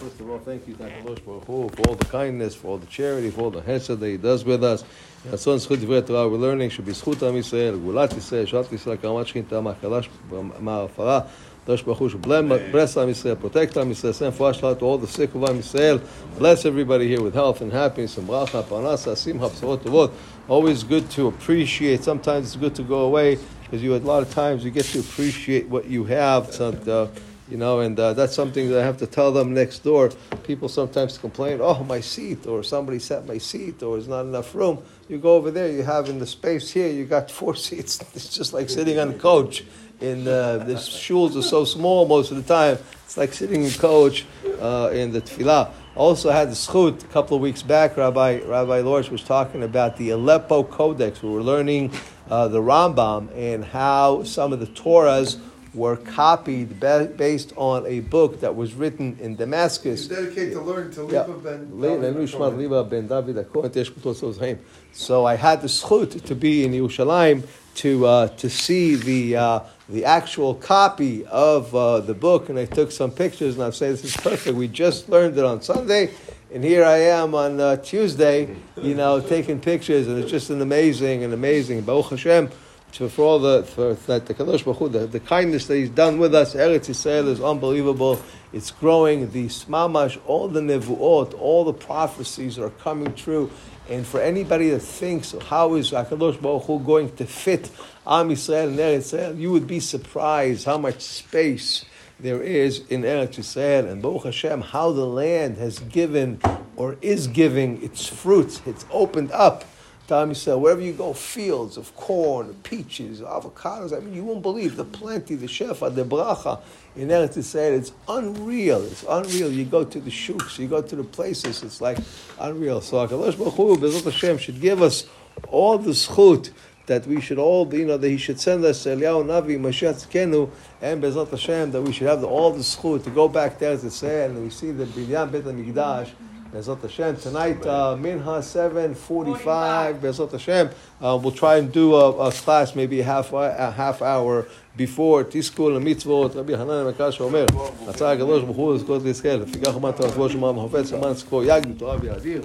First of all, thank you, Dr. Losh Baruch Hu, for all the kindness, for all the charity, for all the hesed that he does with us. רצון זכות דברי תורה we're learning שבזכות עם ישראל, גאולת ישראל, שעת ישראל, קרמת שכינתה מהקדש, מההפרה, Dosh Baruch Hu, bless Am Yisrael, protect Am Yisrael, send Fuashla to all the sick of Am Yisrael, bless everybody here with health and happiness, and bracha, parnasa, simcha, b'sorot tovot. Always good to appreciate, sometimes it's good to go away, because you, a lot of times, you get to appreciate what you have, so, uh, you know, and uh, that's something that I have to tell them next door. People sometimes complain, oh, my seat, or somebody sat my seat, or there's not enough room. You go over there, you have in the space here, you got four seats. It's just like sitting on a coach. In uh, the shuls are so small most of the time. It's like sitting in coach uh, in the tefillah. Also had the schut a couple of weeks back. Rabbi Rabbi Lorsch was talking about the Aleppo Codex. We were learning uh, the Rambam and how some of the Torahs were copied based on a book that was written in Damascus. dedicated to learn to ben David. So I had the schut to be in Yerushalayim to uh, to see the uh, the actual copy of uh, the book, and I took some pictures, and I say this is perfect. We just learned it on Sunday, and here I am on uh, Tuesday, you know, taking pictures, and it's just an amazing, and amazing. Baruch Hashem to, for all the for that the Kadosh Baruch the, the kindness that He's done with us. Eretz Yisrael is unbelievable. It's growing. The smamash, all the nevuot, all the prophecies are coming true. And for anybody that thinks how is Hakadosh Baruch Hu going to fit Am Yisrael and Eretz Yisrael, you would be surprised how much space there is in Eretz Yisrael and Baruch Hashem, how the land has given or is giving its fruits. It's opened up Am Yisrael, wherever you go, fields of corn, peaches, avocados. I mean, you won't believe the plenty, the shefa, the bracha in Eretz Yisrael. It's unreal. It's unreal. You go to the shuks, you go to the places. It's like unreal. So Hakadosh Baruch Hu, Hashem, should give us all the schut that we should all be, you know, that He should send us Eliyahu Navi, Mashiach Tzkenu, and Bezrat Hashem, that we should have all the schut to go back there to say, and we see the Binyan Bet HaMikdash. Bezrat Hashem. Tonight, uh, Minha 7.45, Bezrat Hashem. Uh, we'll try and do a, a class maybe a half, a half hour before תזכו למצוות, רבי חנן המקש שאומר, הצעה הקדוש ברוך הוא לזכות לישראל, לפיכך אמרת על תבוא שמם חופץ, למען זכו יגד, תורה ויאדיר.